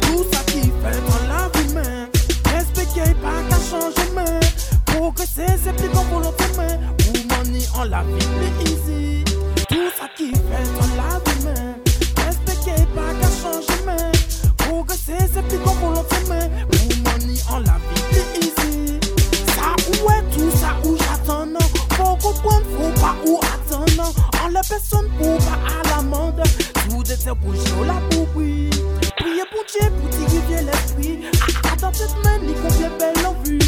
Tout ça qui fait dans la vie, mais respecter pas qu'à changer, mais progresser c'est plus qu'on volonté, mais pour money en la vie plus easy. Tout ça qui fait dans la vie, mais respecter pas qu'à changer, mais progresser c'est plus qu'on volonté, mais pour money en la vie plus easy. Ça où est tout ça où j'attends, Faut comprendre, faut pas où attendre, En la personne pour pas à l'amende. Tout était pour jouer la boubouille Priez pour Dieu pour tirer l'esprit Attends cette main, ni combien belle en vue.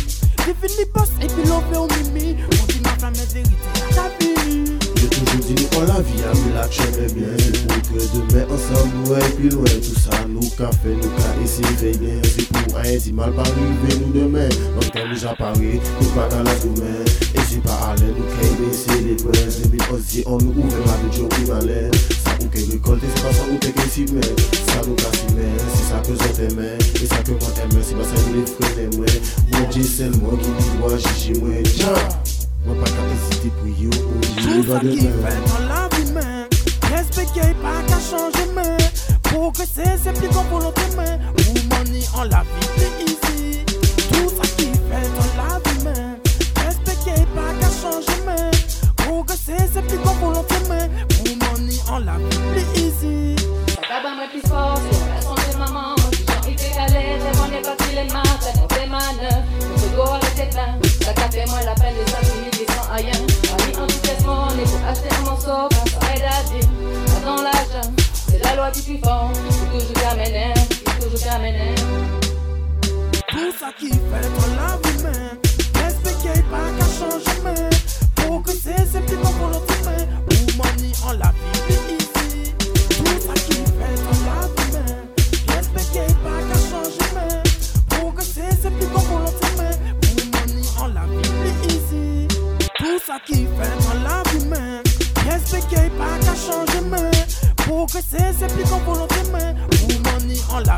Les boss et puis l'on fait au mimi. On dit ma femme est vérité à ta vie la vie, à la j'aimais bien. Pour que demain ensemble nous aille plus loin. Tout ça nous qu'a fait, nous qu'a essayé bien. C'est pour un dit mal pas arriver nous demain. Notre temps déjà paré, nous pas dans la demain Et c'est pas à l'aide, nous qu'a baisser les poings Et puis on se dit on nous ouvre ma de jour qui valait Ça ou qu'elle récolte, c'est pas ça ou t'es qu'elle s'y met. Ça nous qu'a s'y met, c'est ça que j'en t'aimais. Et ça que moi t'aimais, c'est pas ça que les frères t'aimaient Bon Dieu c'est le moi qui dit moi chichi moi Tiens, moi pas qu'à hésiter pour fait mais respecter pas qu'à changer, mais progresser c'est plus qu'on volonté, mais pour money en la vie morceau, aide à. Pas dans l'argent, c'est la loi du plus fort. Il toujours qu'amener, il toujours qu'amener. Tout ça qui fait la vie, mais respecter pas qu'à changer, mais progresser c'est plus qu'on volonté, mais money en la